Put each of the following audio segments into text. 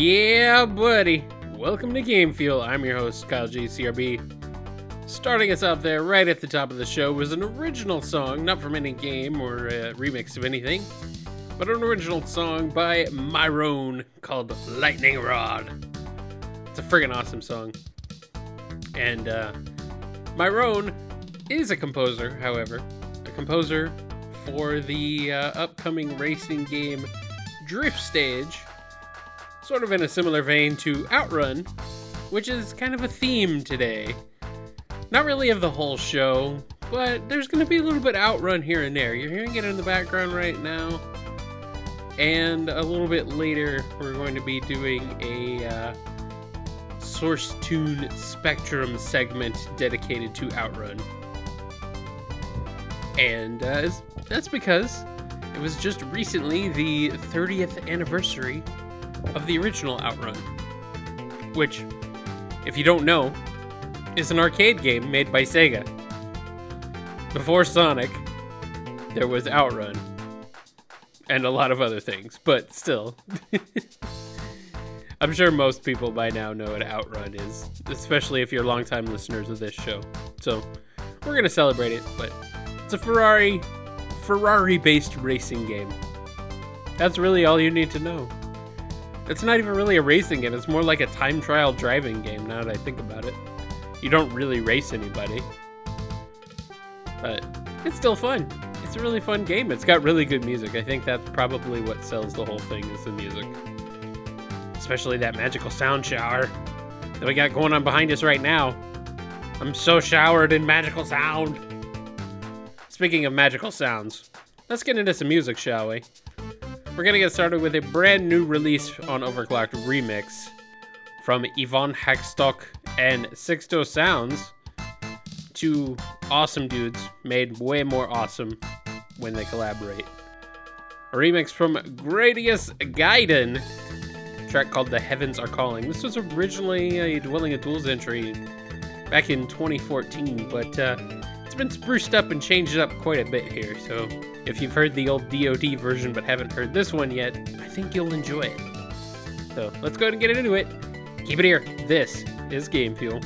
Yeah, buddy. Welcome to Game Fuel. I'm your host, Kyle G. CRB. Starting us off there, right at the top of the show, was an original song, not from any game or a remix of anything, but an original song by Myrone called Lightning Rod. It's a friggin' awesome song. And uh, Myrone is a composer, however, a composer for the uh, upcoming racing game Drift Stage, sort of in a similar vein to Outrun, which is kind of a theme today. Not really of the whole show, but there's going to be a little bit Outrun here and there. You're hearing it in the background right now. And a little bit later, we're going to be doing a uh, Source Tune Spectrum segment dedicated to Outrun. And uh, that's because it was just recently the 30th anniversary of the original Outrun, which, if you don't know, is an arcade game made by Sega. Before Sonic, there was Outrun and a lot of other things, but still. I'm sure most people by now know what Outrun is, especially if you're longtime listeners of this show. So, we're going to celebrate it, but it's a Ferrari Ferrari based racing game. That's really all you need to know. It's not even really a racing game, it's more like a time trial driving game now that I think about it. You don't really race anybody. But it's still fun. It's a really fun game. It's got really good music. I think that's probably what sells the whole thing is the music. especially that magical sound shower that we got going on behind us right now. I'm so showered in magical sound. Speaking of magical sounds, let's get into some music, shall we? We're gonna get started with a brand new release on Overclocked Remix from Ivan Hakštok and Sixto Sounds. Two awesome dudes made way more awesome when they collaborate. A remix from Gradius Gaiden, track called The Heavens Are Calling. This was originally a Dwelling of Duels entry back in 2014, but uh, it's been spruced up and changed up quite a bit here. So if you've heard the old DoD version but haven't heard this one yet, I think you'll enjoy it. So let's go ahead and get into it. Keep it here. This is Game Fuel.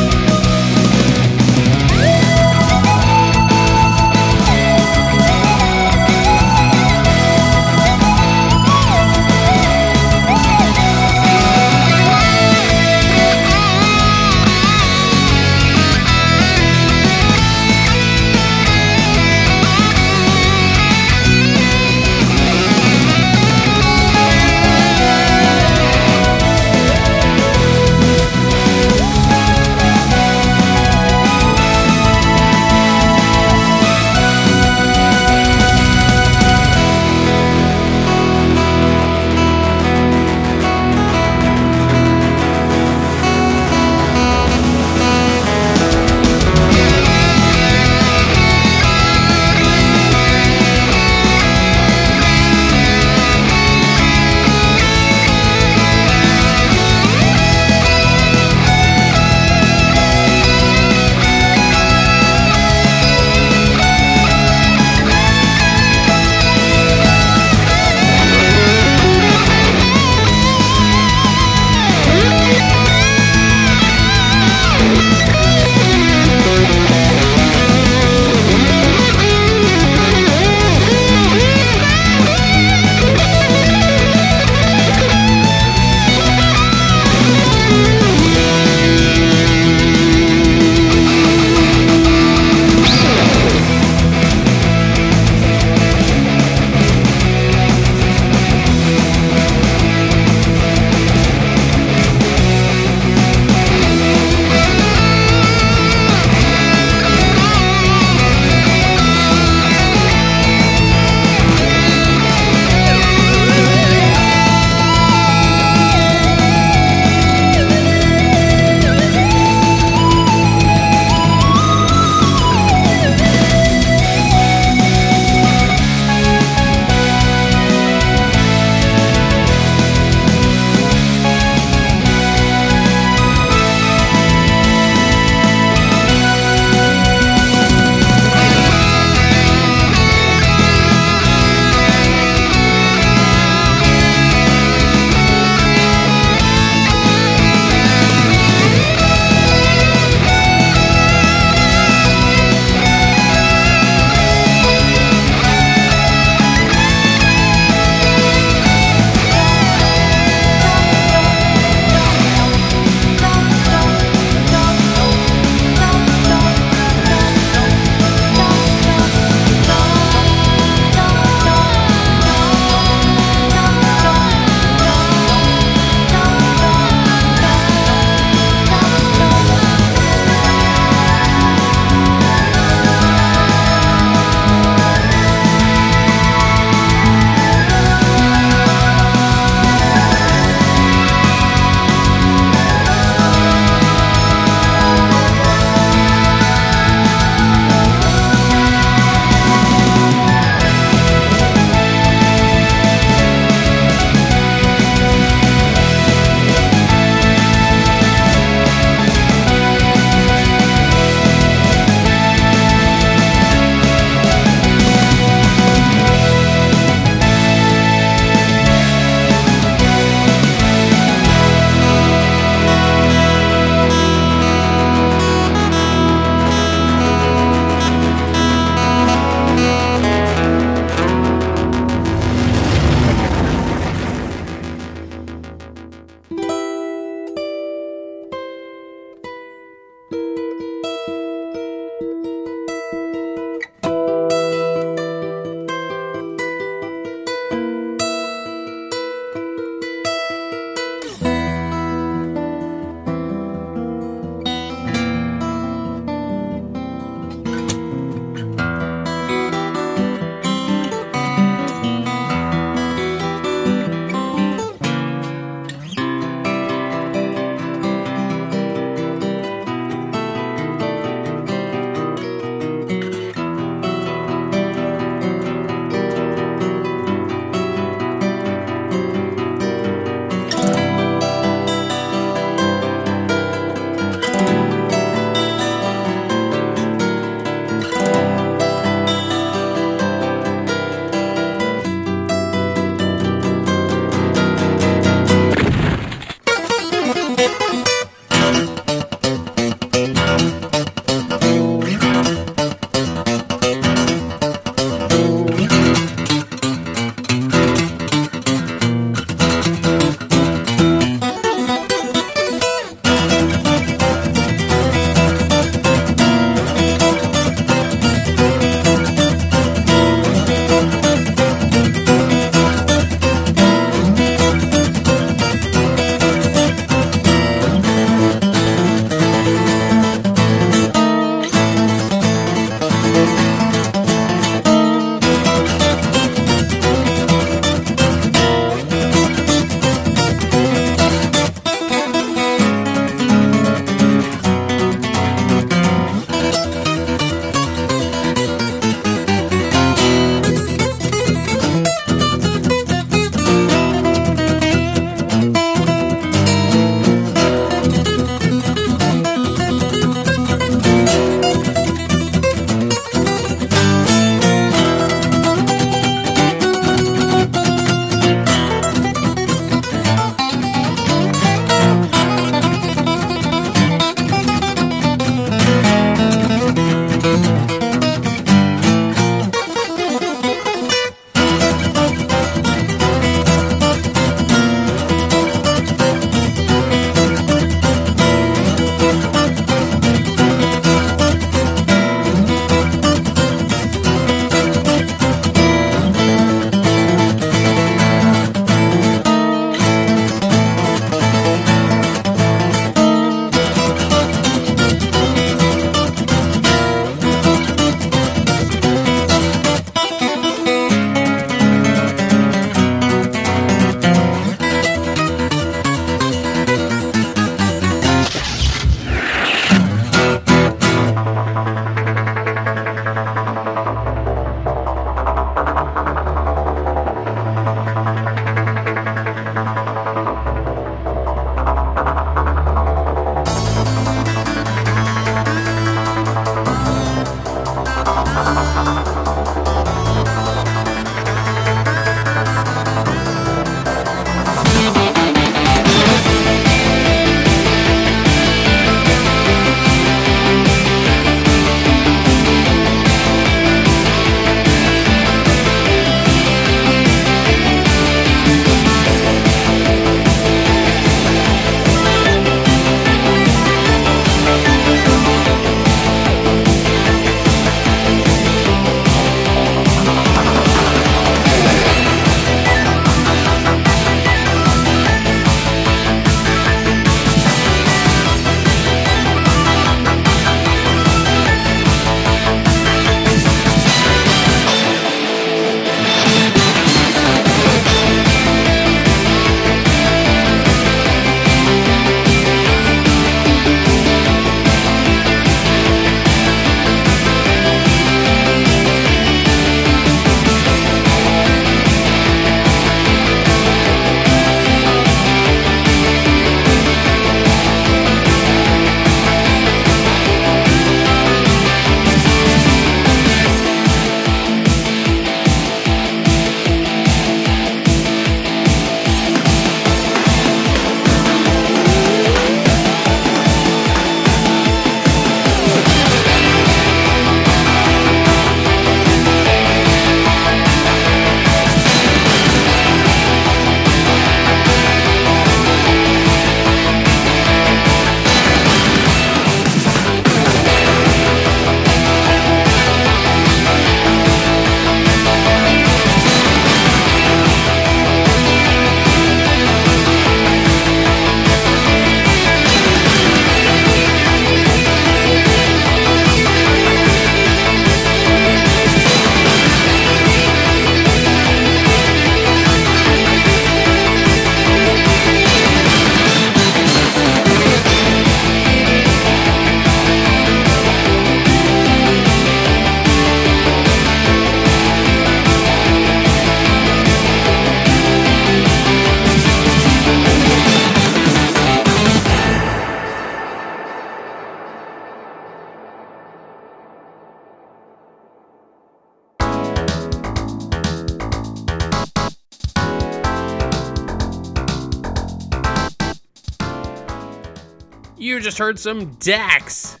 You just heard some Dax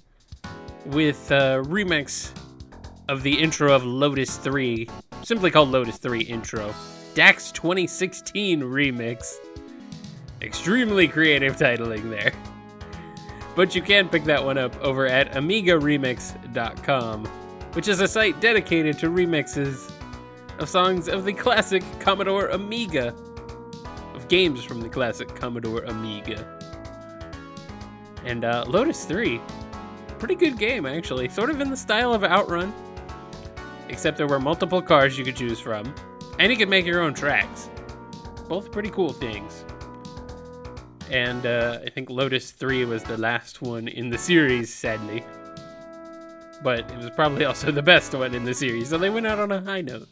with a remix of the intro of Lotus 3, simply called Lotus 3 Intro. Dax 2016 remix. Extremely creative titling there. But you can pick that one up over at AmigaRemix.com, which is a site dedicated to remixes of songs of the classic Commodore Amiga, of games from the classic Commodore Amiga. And uh, Lotus 3, pretty good game actually, sort of in the style of Outrun, except there were multiple cars you could choose from, and you could make your own tracks. Both pretty cool things. And uh, I think Lotus 3 was the last one in the series, sadly. But it was probably also the best one in the series, so they went out on a high note.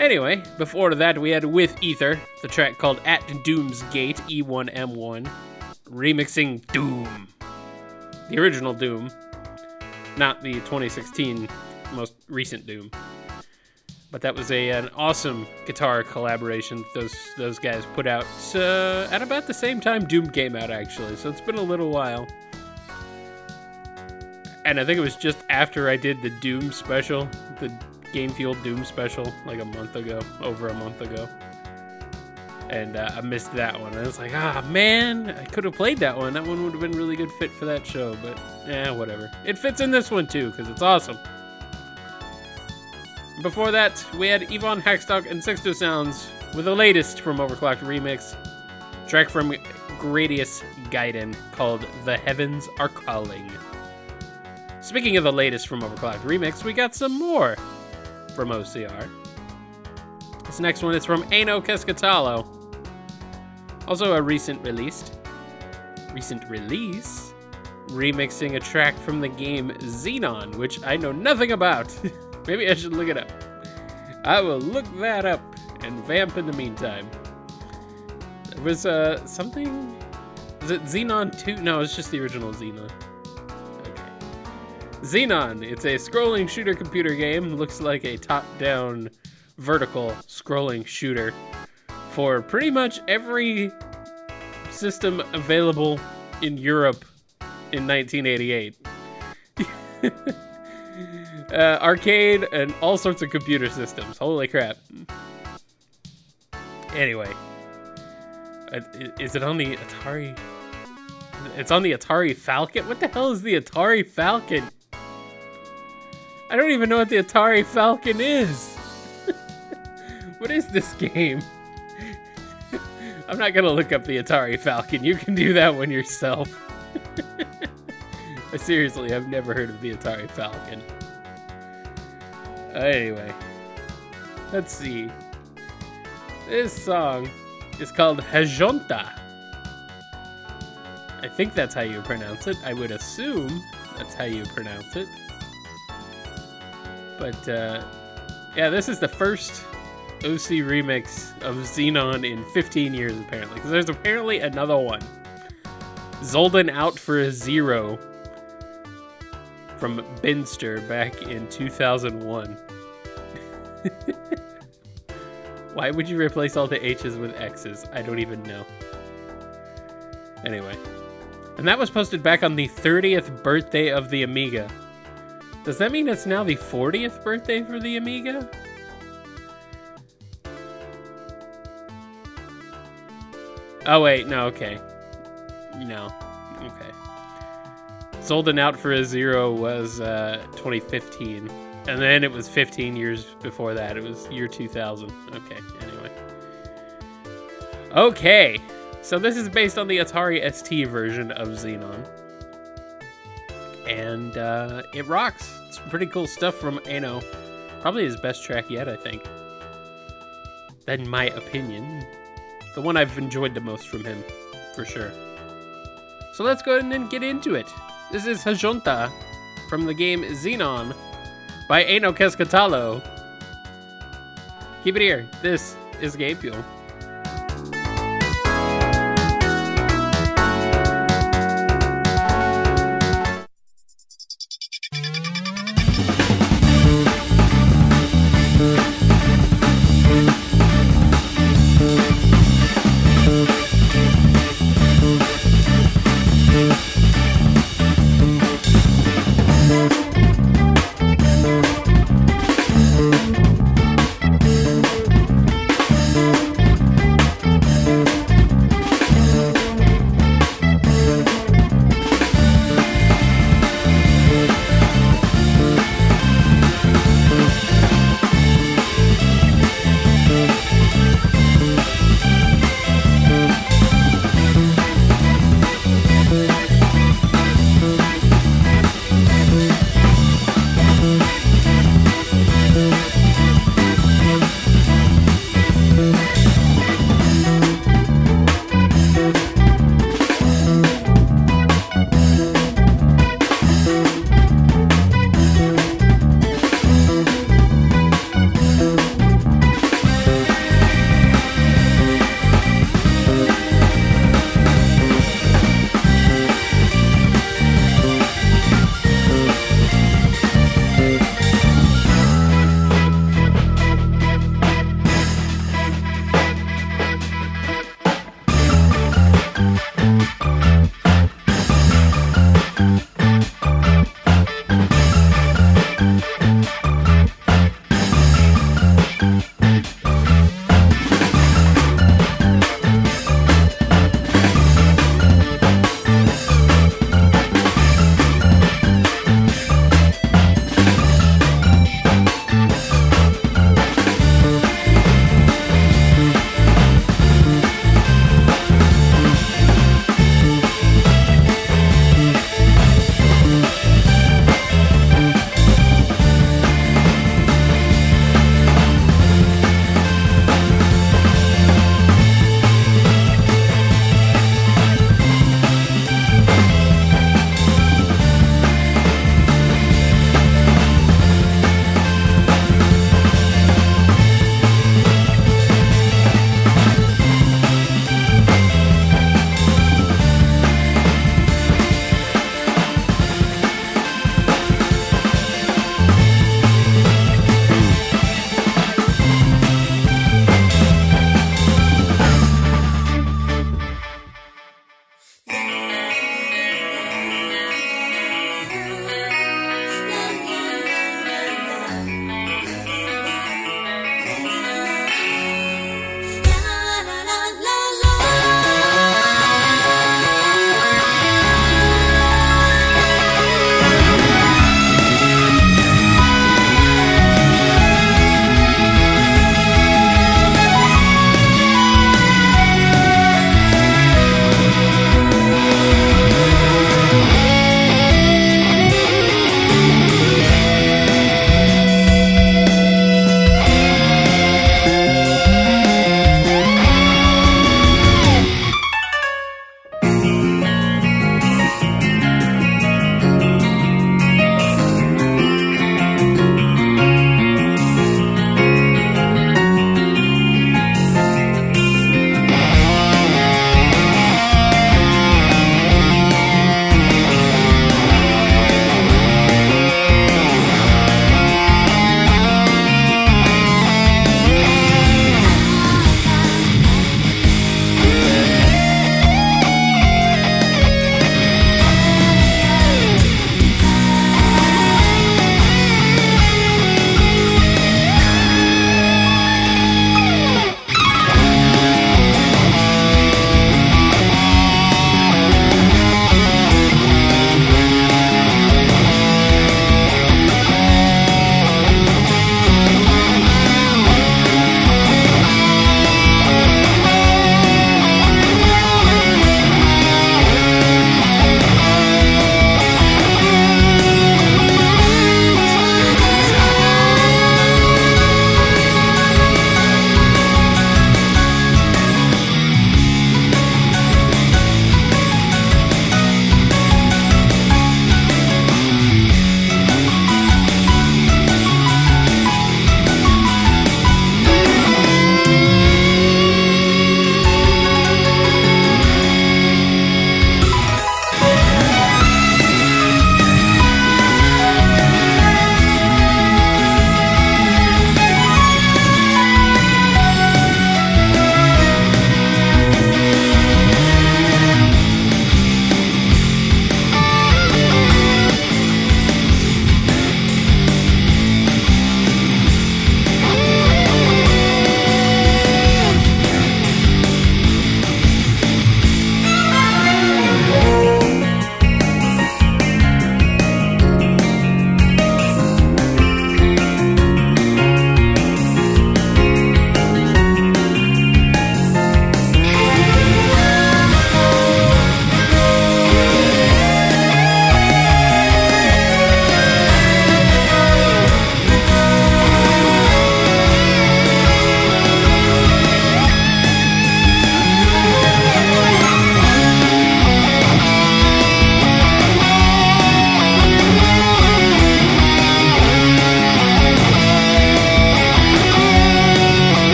Anyway, before that, we had With Ether, the track called At Doom's Gate E1M1, remixing Doom. The original Doom, not the 2016 most recent Doom. But that was a an awesome guitar collaboration those those guys put out uh, at about the same time Doom came out actually. So it's been a little while. And I think it was just after I did the Doom special, the Game Fuel Doom special, like a month ago, over a month ago. And uh, I missed that one. I was like, ah, man, I could have played that one. That one would have been really good fit for that show, but yeah, whatever. It fits in this one too, because it's awesome. Before that, we had Ivan Hakštok and Sixto Sounds with the latest from Overclocked Remix, track from Gradius Gaiden called The Heavens Are Calling. Speaking of the latest from Overclocked Remix, we got some more from OCR. This next one is from Ano Cascatalo. Also a recent released. Recent release? Remixing a track from the game Xenon, which I know nothing about. Maybe I should look it up. I will look that up and vamp in the meantime. There was uh, something. Is it Xenon 2? No, it's just the original Xenon. Xenon. It's a scrolling shooter computer game. Looks like a top down vertical scrolling shooter for pretty much every system available in Europe in 1988. uh, arcade and all sorts of computer systems. Holy crap. Anyway, uh, is it on the Atari? It's on the Atari Falcon? What the hell is the Atari Falcon? I don't even know what the Atari Falcon is. what is this game? I'm not gonna look up the Atari Falcon. You can do that one yourself. Seriously, I've never heard of the Atari Falcon. Anyway, let's see. This song is called Hajonta. I think that's how you pronounce it. I would assume that's how you pronounce it. But uh, yeah, this is the first OC remix of Xenon in 15 years, apparently. Because there's apparently another one. Zolden out for a zero from Binster back in 2001. Why would you replace all the H's with X's? I don't even know. Anyway. And that was posted back on the 30th birthday of the Amiga. Does that mean it's now the 40th birthday for the Amiga? Oh, wait, no, okay. No, okay. Zolden out for a zero was uh, 2015. And then it was 15 years before that. It was year 2000. Okay, anyway. Okay, so this is based on the Atari ST version of Xenon. And uh, it rocks. It's pretty cool stuff from Ano. Probably his best track yet, I think. In my opinion. The one I've enjoyed the most from him, for sure. So let's go ahead and get into it. This is Hajonta from the game Xenon by Ano Cascatalo. Keep it here. This is Game Fuel.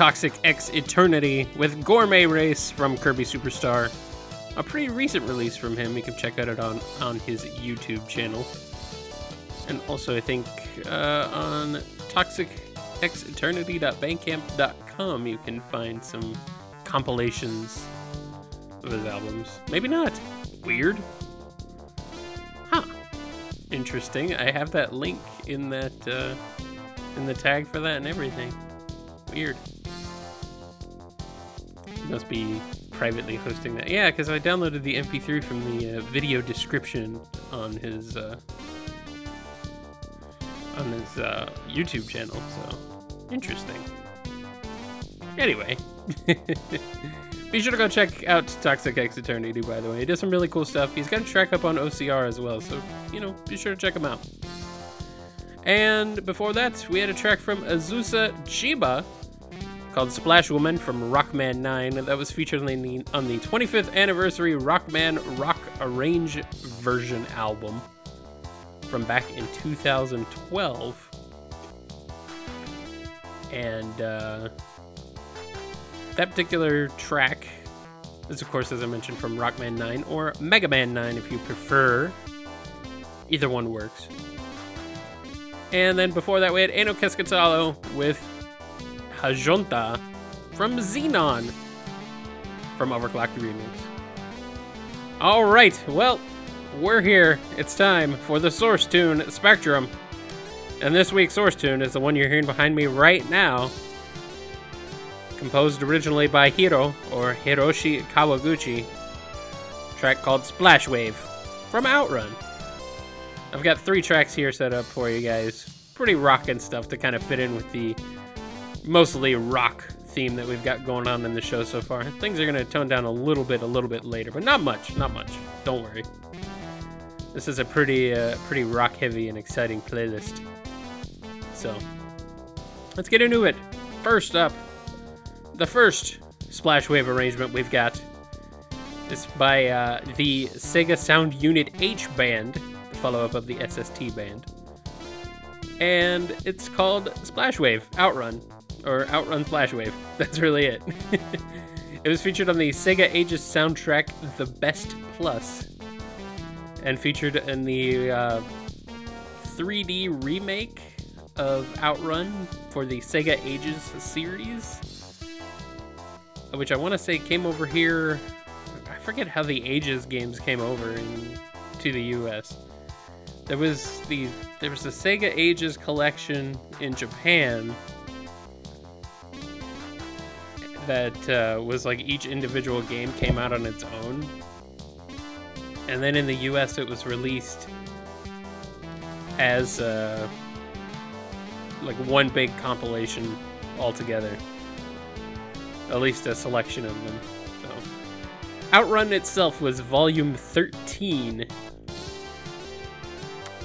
Toxic X Eternity with Gourmet Race from Kirby Superstar. A pretty recent release from him. You can check out it on, on his YouTube channel. And also, I think uh, on toxicxeternity.bandcamp.com you can find some compilations of his albums. Maybe not. Weird. Huh. Interesting. I have that link in that uh, in the tag for that and everything. Weird. Must be privately hosting that. Yeah, because I downloaded the MP3 from the uh, video description on his uh, on his uh, YouTube channel. So interesting. Anyway, be sure to go check out Toxic X Eternity. By the way, he does some really cool stuff. He's got a track up on OCR as well, so you know, be sure to check him out. And before that, we had a track from Azusa Chiba called Splash Woman from Rockman 9 that was featured on the, on the 25th anniversary Rockman Rock Arrange version album from back in 2012. And uh, that particular track is, of course, as I mentioned, from Rockman 9 or Mega Man 9 if you prefer. Either one works. And then before that, we had Ano Cascatalo with Hajonta from Xenon from Overclocked Remix. All right, well, we're here. It's time for the source tune Spectrum. And this week's source tune is the one you're hearing behind me right now. Composed originally by Hiro, or Hiroshi Kawaguchi. Track called Splash Wave from Outrun. I've got three tracks here set up for you guys. Pretty rockin' stuff to kind of fit in with the mostly rock theme that we've got going on in the show so far. Things are going to tone down a little bit, a little bit later, but not much, not much. Don't worry. This is a pretty, uh, pretty rock heavy and exciting playlist. So, let's get into it. First up, the first Splash Wave arrangement we've got is by uh, the Sega Sound Unit H Band, the follow up of the SST Band. And it's called Splash Wave Outrun, or Outrun Flashwave. That's really it. it was featured on the Sega Ages soundtrack The Best Plus and featured in the uh, 3D remake of Outrun for the Sega Ages series, which I want to say came over here. I forget how the Ages games came over in, to the U.S. There was the there was the Sega Ages collection in Japan that uh, was like each individual game came out on its own and then in the US it was released as uh, like one big compilation altogether. At least a selection of them. So. Outrun itself was volume 13.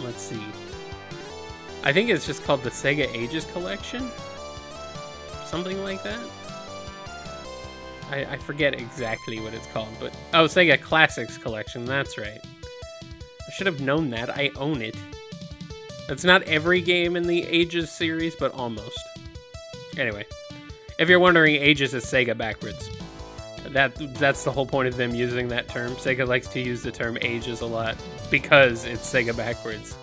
Let's see. I think it's just called the Sega Ages Collection. Something like that. I, I forget exactly what it's called, but oh, Sega Classics Collection. That's right. I should have known that. I own it. It's not every game in the Ages series, but almost. Anyway, if you're wondering, Ages is Sega backwards. That that's the whole point of them using that term. Sega likes to use the term Ages a lot because it's Sega backwards.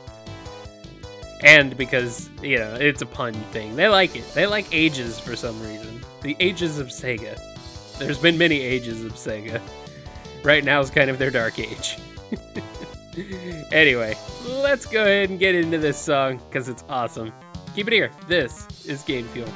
And because, you know, it's a pun thing. They like it. They like Ages for some reason. The Ages of Sega. There's been many ages of Sega. Right now is kind of their dark age. anyway, let's go ahead and get into this song because it's awesome. Keep it here. This is Game Fuel.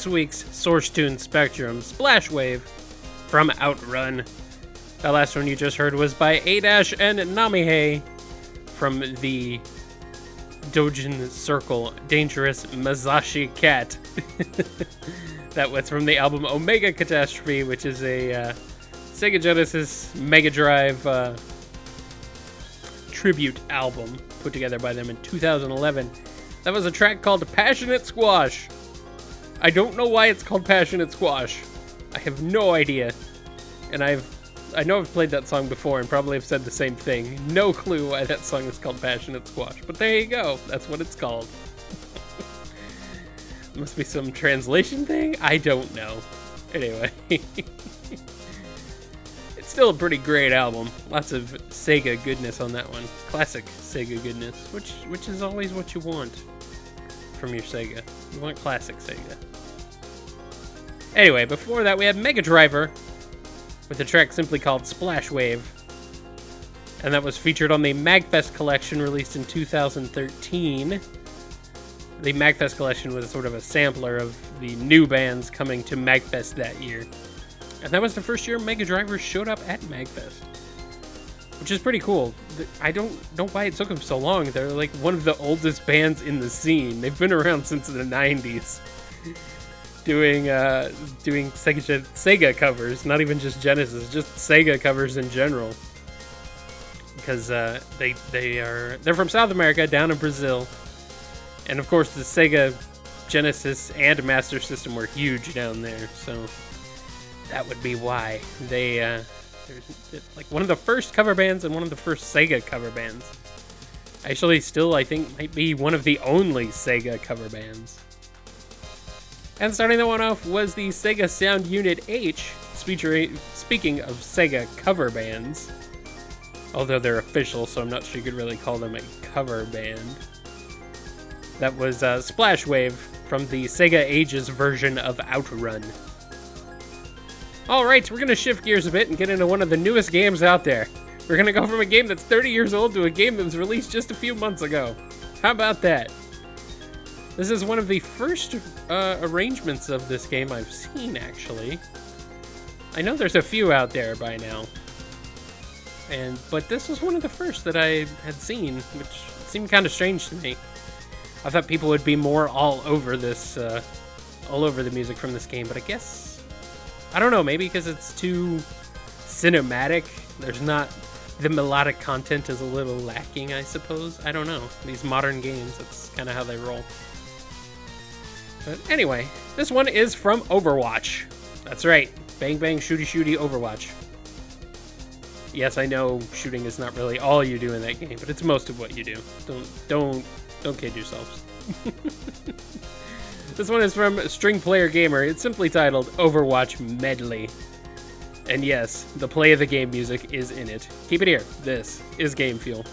This week's Source Tune Spectrum Splash Wave from Outrun. That last one you just heard was by A-Dash and Namihei from the Dojin Circle Dangerous Mezashi Cat. that was from the album Omega Catastrophe, which is a uh, Sega Genesis Mega Drive uh, tribute album put together by them in 2011. That was a track called Passionate Squash. I don't know why it's called Passionate Squash. I have no idea. And I've I know I've played that song before and probably have said the same thing. No clue why that song is called Passionate Squash. But there you go. That's what it's called. Must be some translation thing? I don't know. Anyway. it's still a pretty great album. Lots of Sega goodness on that one. Classic Sega goodness, which which is always what you want from your Sega. You want classic Sega. Anyway, before that we had Mega Driver with a track simply called Splash Wave. And that was featured on the Magfest collection released in 2013. The Magfest collection was sort of a sampler of the new bands coming to Magfest that year. And that was the first year Mega Driver showed up at Magfest. Which is pretty cool. I don't know why it took them so long. They're like one of the oldest bands in the scene. They've been around since the 90s. Doing uh, doing Sega, Sega covers, not even just Genesis, just Sega covers in general. Because uh, they they are they're from South America, down in Brazil, and of course the Sega Genesis and Master System were huge down there, so that would be why they uh, like one of the first cover bands and one of the first Sega cover bands. Actually, still I think might be one of the only Sega cover bands. And starting the one off was the Sega Sound Unit H, speaking of Sega cover bands. Although they're official, so I'm not sure you could really call them a cover band. That was uh, Splash Wave from the Sega Ages version of Outrun. Alright, we're to shift gears a bit and get into one of the newest games out there. We're to go from a game that's 30 years old to a game that was released just a few months ago. How about that? This is one of the first uh, arrangements of this game I've seen, actually. I know there's a few out there by now. And But this was one of the first that I had seen, which seemed kind of strange to me. I thought people would be more all over this, uh, all over the music from this game, but I guess... I don't know, maybe because it's too cinematic. There's not... The melodic content is a little lacking, I suppose. I don't know. These modern games, that's kind of how they roll. But anyway, this one is from Overwatch. That's right. Bang bang shooty shooty Overwatch. Yes, I know shooting is not really all you do in that game, but it's most of what you do. Don't don't don't kid yourselves. this one is from String Player Gamer. It's simply titled Overwatch Medley. And yes, the play of the game music is in it. Keep it here. This is Game Fuel.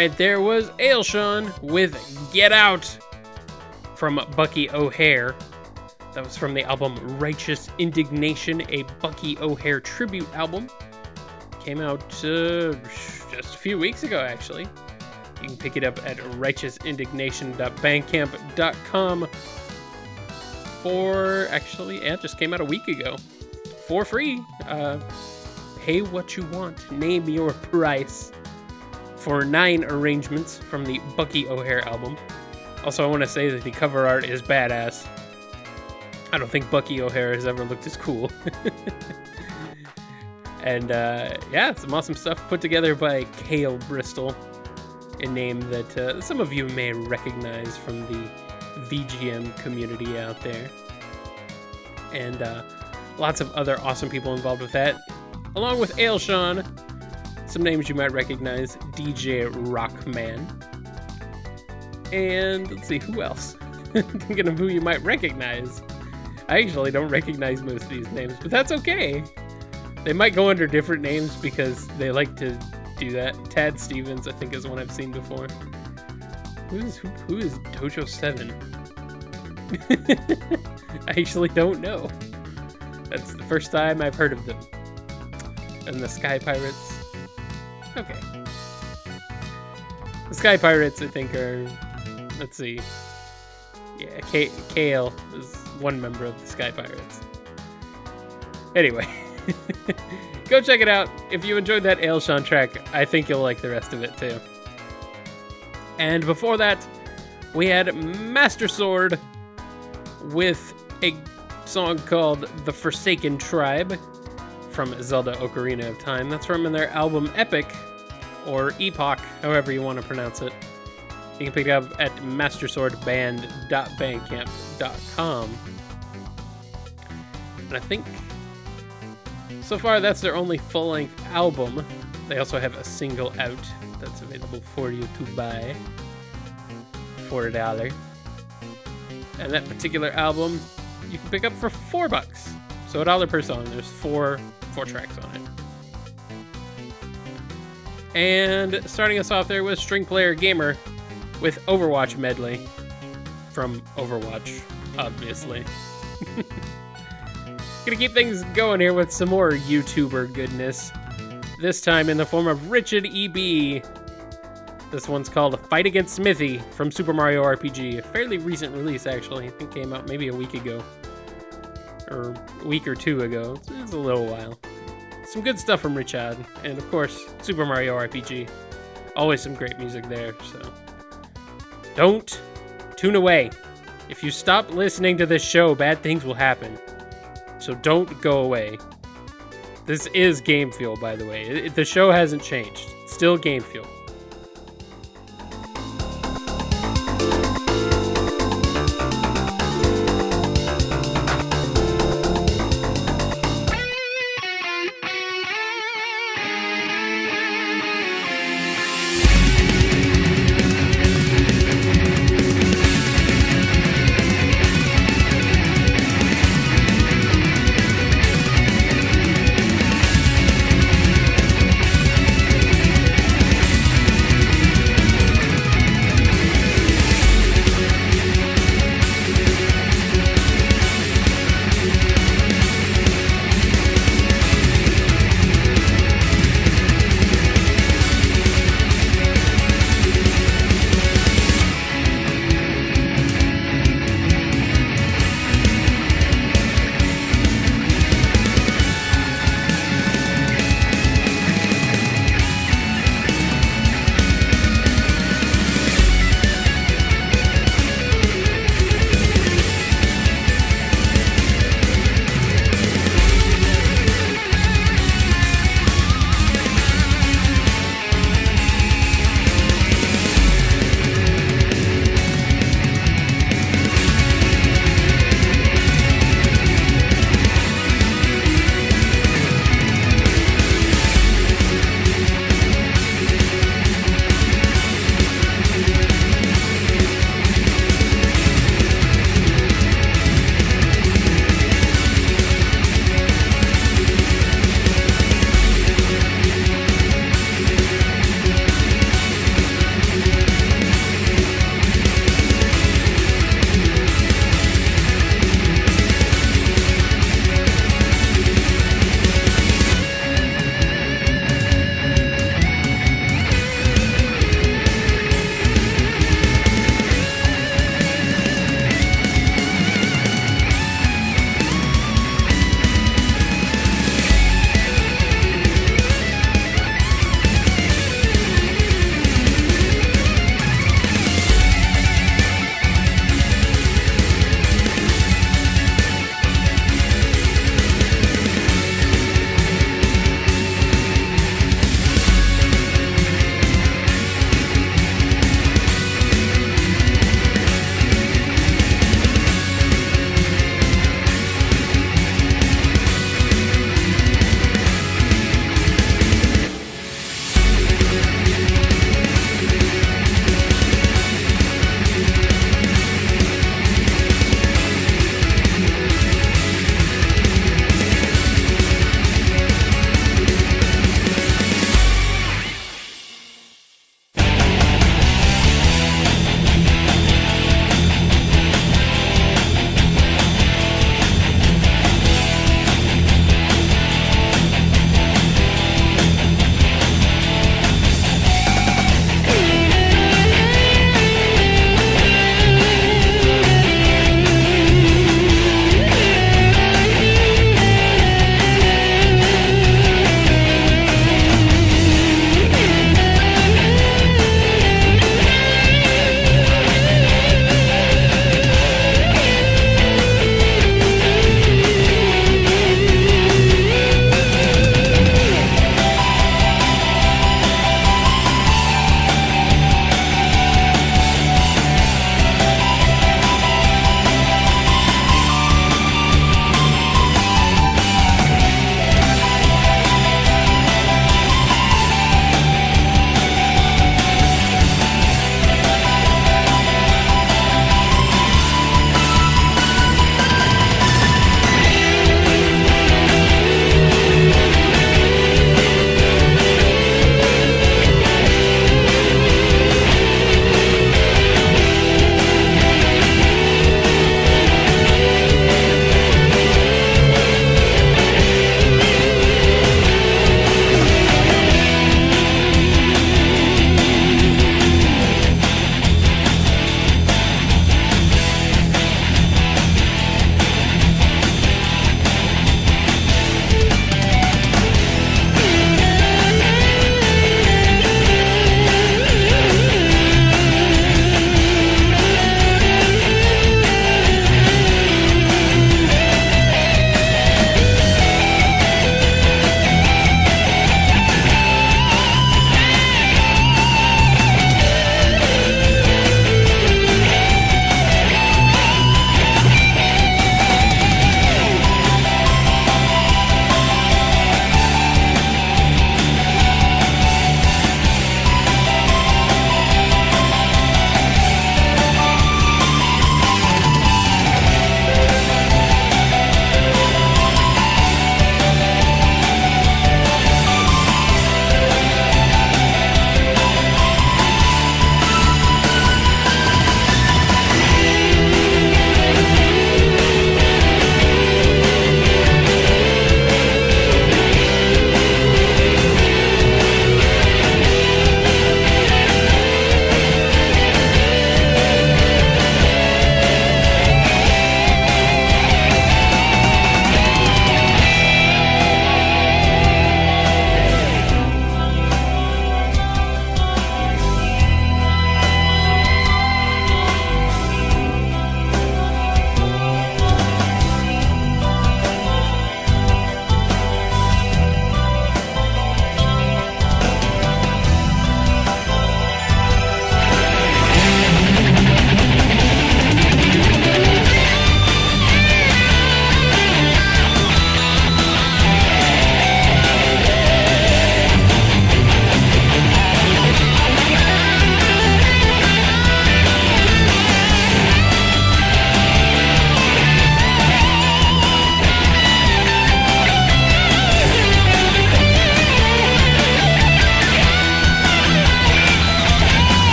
Right there was Ailshon with Get Out from Bucky O'Hare. That was from the album Righteous Indignation, a Bucky O'Hare tribute album. Came out uh, just a few weeks ago, actually. You can pick it up at righteousindignation.bandcamp.com for actually, yeah, just came out a week ago for free. Uh, pay what you want, name your price for nine arrangements from the Bucky O'Hare album. Also, I want to say that the cover art is badass. I don't think Bucky O'Hare has ever looked as cool. and uh, yeah, some awesome stuff put together by Kale Bristol, a name that uh, some of you may recognize from the VGM community out there. And uh, lots of other awesome people involved with that, along with Ailshon, some names you might recognize DJ Rockman, And let's see, who else? Thinking of who you might recognize. I actually don't recognize most of these names, but that's okay. They might go under different names because they like to do that. Tad Stevens, I think, is one I've seen before. Who's who, who is Dojo Seven? I actually don't know. That's the first time I've heard of them. And the Sky Pirates. Okay. The Sky Pirates, I think, are. Let's see. Yeah, K- Kale is one member of the Sky Pirates. Anyway, go check it out. If you enjoyed that Ailshon track, I think you'll like the rest of it too. And before that, we had Master Sword with a song called The Forsaken Tribe from Zelda Ocarina of Time. That's from their album Epic, or Epoch, however you want to pronounce it. You can pick it up at masterswordband.bandcamp.com. And I think so far that's their only full length album. They also have a single out that's available for you to buy for a dollar. And that particular album you can pick up for four bucks. So a dollar per song. There's four four tracks on it. And starting us off there was String Player Gamer with Overwatch medley from Overwatch, obviously. Gonna keep things going here with some more YouTuber goodness. This time in the form of Richard EB. This one's called Fight Against Smithy from Super Mario RPG. A fairly recent release, actually. I think came out maybe a week ago. Or a week or two ago. It's, a little while. Some good stuff from Richard. And of course, Super Mario RPG. Always some great music there, so. Don't tune away. If you stop listening to this show, bad things will happen. So don't go away. This is Game Fuel, by the way. The show hasn't changed. It's still Game Fuel.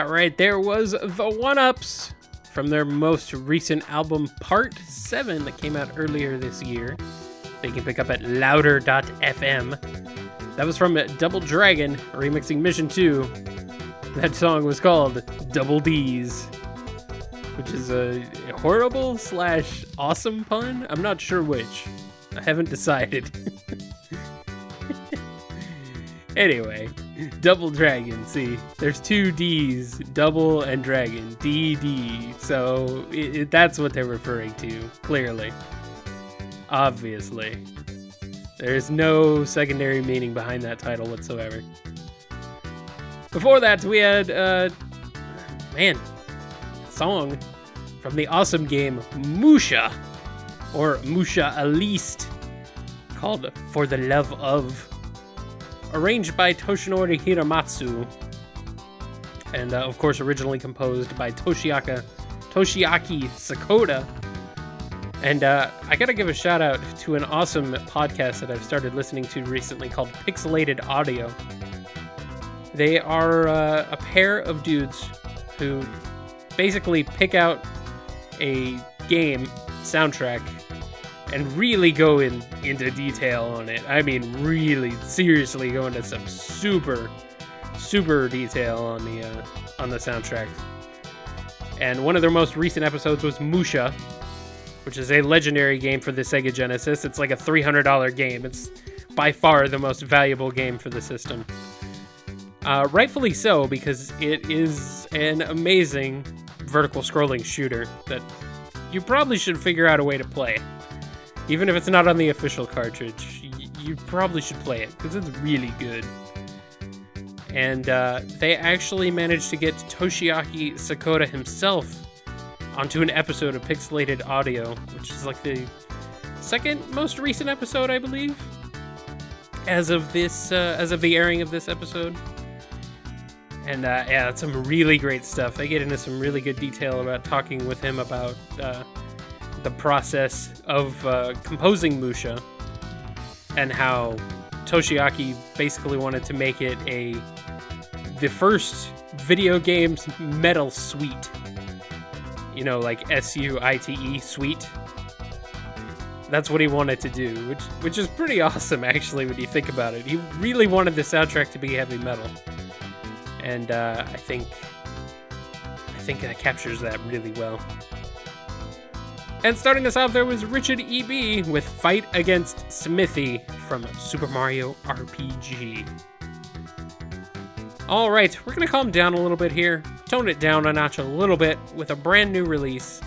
That right there was the One Ups from their most recent album, Part 7, that came out earlier this year. They can pick up at louder.fm. That was from Double Dragon, remixing Mission 2. That song was called Double D's, which is a horrible slash awesome pun. I'm not sure which. I haven't decided. anyway, Double Dragon. See, there's two D's, double and dragon, DD. So it, it, that's what they're referring to, clearly. Obviously. There's no secondary meaning behind that title whatsoever. Before that, we had, uh, man, song from the awesome game Musha, or Musha Aleste, called For the Love of arranged by Toshinori Hiramatsu, and uh, of course originally composed by Toshiaka Toshiaki Sakoda. And uh, I gotta give a shout out to an awesome podcast that I've started listening to recently called Pixelated Audio. They are uh, a pair of dudes who basically pick out a game soundtrack and really go in into detail on it. I mean, really seriously go into some super, super detail on the uh, on the soundtrack. And one of their most recent episodes was Musha, which is a legendary game for the Sega Genesis. It's like a $300 game. It's by far the most valuable game for the system. Uh, rightfully so, because it is an amazing vertical scrolling shooter that you probably should figure out a way to play. Even if it's not on the official cartridge, you probably should play it because it's really good. And uh, they actually managed to get Toshiaki Sakoda himself onto an episode of Pixelated Audio, which is like the second most recent episode, I believe, as of this, uh, as of the airing of this episode. And uh, yeah, some really great stuff. They get into some really good detail about talking with him about uh, the process of uh, composing Musha and how Toshiaki basically wanted to make it a the first video games metal suite. You know, like S U I T E suite. That's what he wanted to do, which which is pretty awesome actually when you think about it. He really wanted the soundtrack to be heavy metal, and uh, I think I think that captures that really well. And starting us off there was Richard E.B. with Fight Against Smithy from Super Mario RPG. Alright, we're gonna calm down a little bit here, tone it down a notch a little bit with a brand new release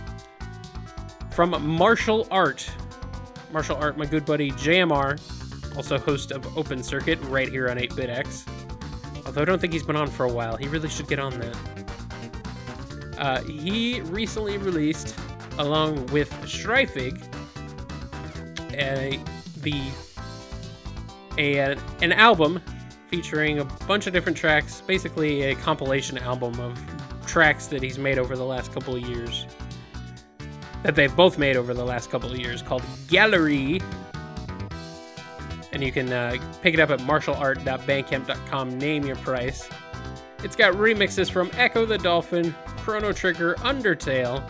from Martial Art. Martial Art, my good buddy JMR, also host of Open Circuit right here on 8BitX. Although I don't think he's been on for a while, he really should get on that. Uh, he recently released along with Strifig, a, the a, an album featuring a bunch of different tracks, basically a compilation album of tracks that he's made over the last couple of years. That they've both made over the last couple of years called Gallery. And you can uh, pick it up at martialart.bandcamp.com. Name your price. It's got remixes from Ecco the Dolphin, Chrono Trigger, Undertale,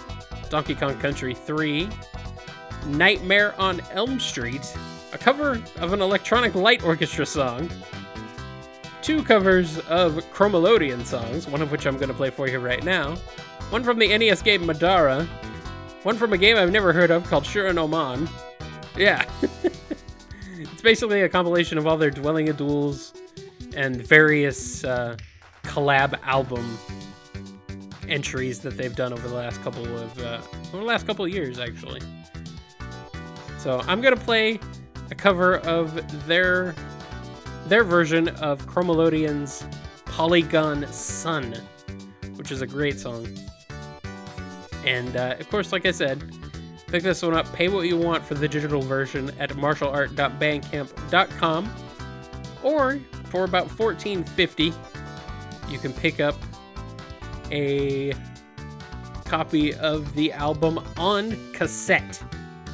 Donkey Kong Country 3, Nightmare on Elm Street, a cover of an Electronic Light Orchestra song, two covers of Chromelodeon songs, one of which I'm going to play for you right now, one from the NES game Madara, one from a game I've never heard of called Shura no Man. Yeah. it's basically a compilation of all their Dwelling of Duels and various uh, collab album entries that they've done over the last couple of uh, over the last couple of years, actually. So I'm gonna play a cover of their their version of Chromelodeon's Polygon Sun, which is a great song. And uh, of course, like I said, pick this one up. Pay what you want for the digital version at martialart.bandcamp.com, or for about $14.50, you can pick up a copy of the album on cassette.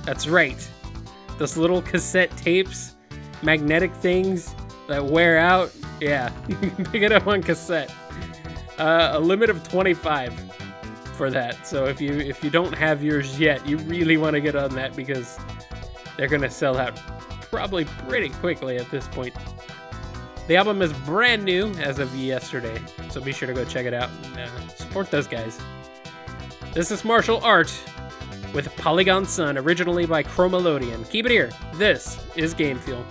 That's right. Those little cassette tapes, magnetic things that wear out. Yeah, you can pick it up on cassette. Uh, a limit of 25 for that. So if you if you don't have yours yet, you really want to get on that because they're gonna sell out probably pretty quickly at this point. The album is brand new as of yesterday, so be sure to go check it out and uh, support those guys. This is Martial Art with Polygon Sun, originally by Chromelodeon. Keep it here. This is Game Fuel.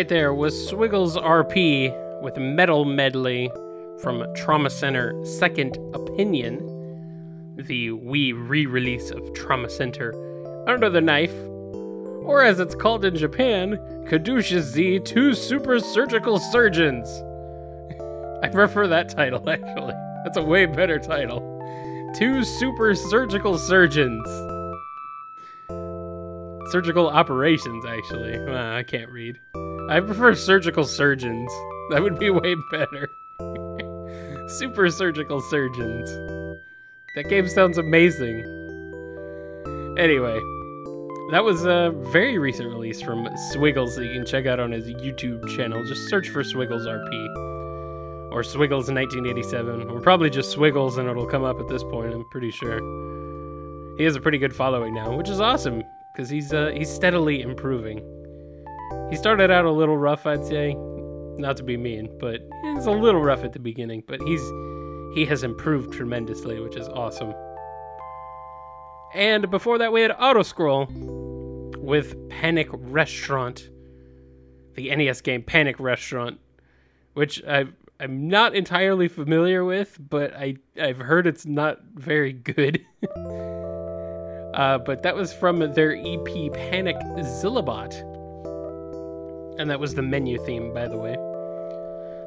Right there was Swiggles RP with Metal Medley from Trauma Center Second Opinion, the Wii re release of Trauma Center Under the Knife, or as it's called in Japan, Kadusha Z 2 Super Surgical Surgeons. I prefer that title actually. That's a way better title. Two Super Surgical Surgeons. Surgical operations, actually. I can't read. I prefer surgical surgeons. That would be way better. Super surgical surgeons. That game sounds amazing. Anyway, that was a very recent release from Swiggles that you can check out on his YouTube channel. Just search for Swiggles RP or Swiggles 1987, or probably just Swiggles, and it'll come up at this point. I'm pretty sure. He has a pretty good following now, which is awesome because he's uh, he's steadily improving. He started out a little rough, I'd say, not to be mean, but it's a little rough at the beginning. But he's he has improved tremendously, which is awesome. And before that, we had Auto Scroll with Panic Restaurant, the NES game Panic Restaurant, which I I'm not entirely familiar with, but I I've heard it's not very good. uh, but that was from their EP Panic Zillabot, and that was the menu theme, by the way.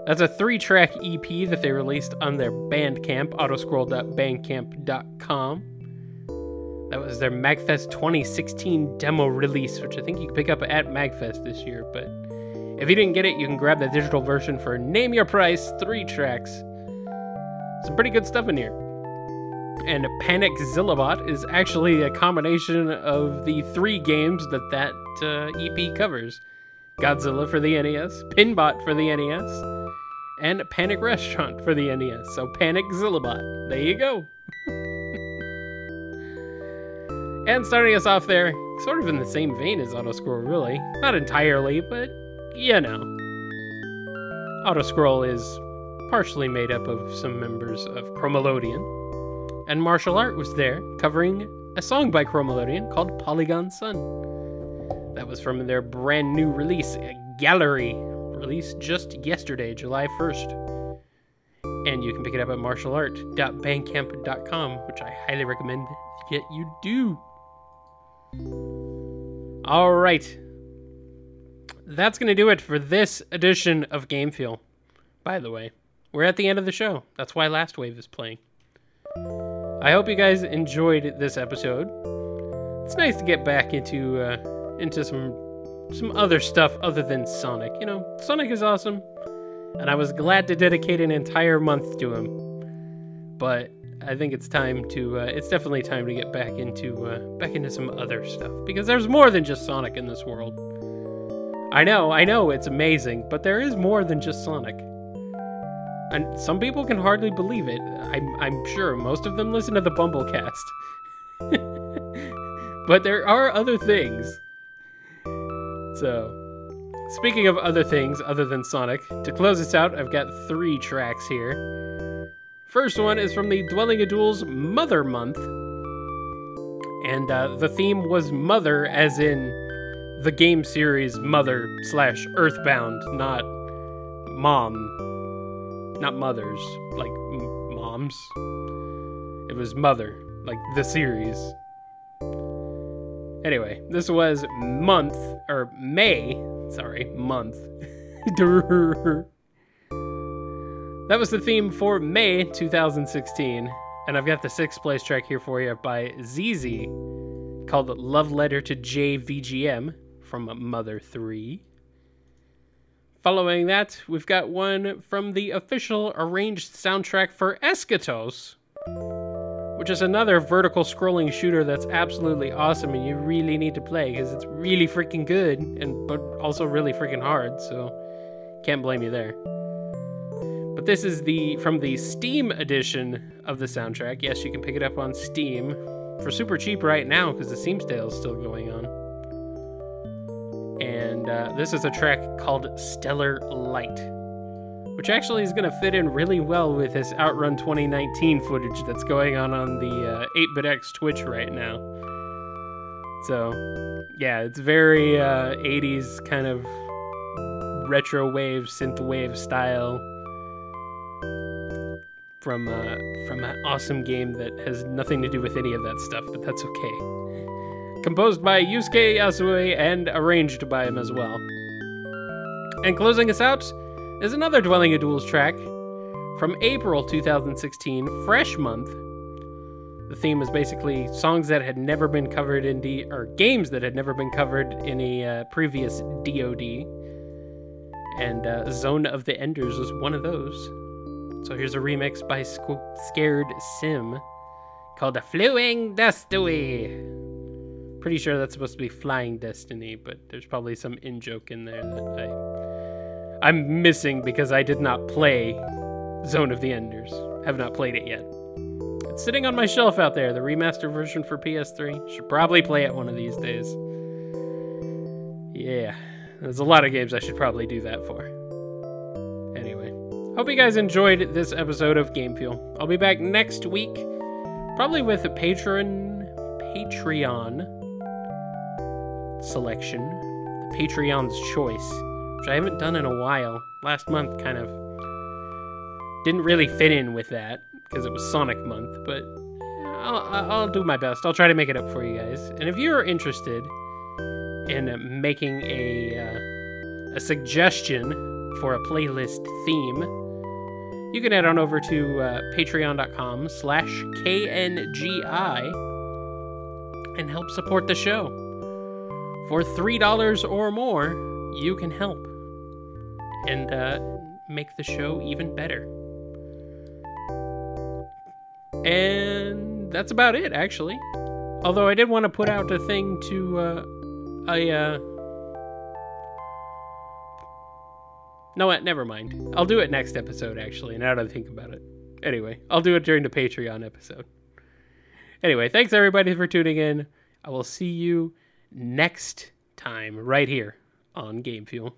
That's a three-track EP that they released on their Bandcamp, autoscroll.bandcamp.com. That was their MagFest 2016 demo release, which I think you can pick up at MagFest this year. But if you didn't get it, you can grab the digital version for Name Your Price, three tracks. Some pretty good stuff in here. And Panic Zillabot is actually a combination of the three games that that uh, EP covers Godzilla for the NES, Pinbot for the NES, and Panic Restaurant for the NES. So Panic Zillabot. There you go. and starting us off there, sort of in the same vein as Autoscroll, really. Not entirely, but you know. Autoscroll is partially made up of some members of Chromelodeon, and Martial Art was there covering a song by Chromelodeon called Polygon Sun. That was from their brand new release, Gallery, released just yesterday, July 1st. And you can pick it up at martialart.bandcamp.com, which I highly recommend that you do. All right. That's going to do it for this edition of Game Fuel. By the way, we're at the end of the show. That's why Last Wave is playing. I hope you guys enjoyed this episode. It's nice to get back into uh, into some some other stuff other than Sonic. You know, Sonic is awesome, and I was glad to dedicate an entire month to him. But I think it's time to uh, it's definitely time to get back into uh, back into some other stuff because there's more than just Sonic in this world. I know, I know, it's amazing, but there is more than just Sonic. And some people can hardly believe it. I'm, I'm sure most of them listen to the Bumblecast. but there are other things. So, speaking of other things other than Sonic, to close this out, I've got three tracks here. First one is from the Dwelling of Duels Mother Month. And uh, the theme was Mother, as in the game series Mother slash Earthbound, not Mom. Not mothers, like m- moms. It was Mother, like the series. Anyway, this was month, or May, sorry, month. that was the theme for May 2016. And I've got the sixth place track here for you by ZZ called Love Letter to JVGM from Mother 3. Following that, we've got one from the official arranged soundtrack for Eschatos, which is another vertical scrolling shooter that's absolutely awesome and you really need to play because it's really freaking good and but also really freaking hard, so can't blame you there. But this is the from the Steam edition of the soundtrack. Yes, you can pick it up on Steam for super cheap right now because the Steam sale is still going on. And uh, this is a track called Stellar Light, which actually is going to fit in really well with this Outrun 2019 footage that's going on on the uh, 8bitX Twitch right now. So, yeah, it's very uh, 80s kind of retro wave, synth wave style from uh, from an awesome game that has nothing to do with any of that stuff, but that's okay. Composed by Yusuke Yasue and arranged by him as well. And closing us out is another Dwelling of Duels track from April 2016, Fresh Month. The theme is basically songs that had never been covered in D or games that had never been covered in a uh, previous DoD. And uh, Zone of the Enders was one of those. So here's a remix by Squ- Scared Sim called Fluing Destiny. Pretty sure that's supposed to be Flying Destiny, but there's probably some in joke in there that I I'm missing because I did not play Zone of the Enders. Have not played it yet. It's sitting on my shelf out there, the remaster version for PS3. Should probably play it one of these days. Yeah, there's a lot of games I should probably do that for. Anyway, hope you guys enjoyed this episode of Game Fuel. I'll be back next week, probably with a patron Patreon selection, the Patreon's choice, which I haven't done in a while. Last month kind of didn't really fit in with that because it was Sonic month, but I'll, I'll do my best. I'll try to make it up for you guys. And if you're interested in making a uh, a suggestion for a playlist theme, you can head on over to uh, patreon.com slash KNGI and help support the show. For $3 or more, you can help and uh, make the show even better. And that's about it, actually. Although I did want to put out a thing to, uh, I, uh, no, what? Never mind. I'll do it next episode, actually, now that I think about it. Anyway, I'll do it during the Patreon episode. Anyway, thanks everybody for tuning in. I will see you next time right here on Game Fuel.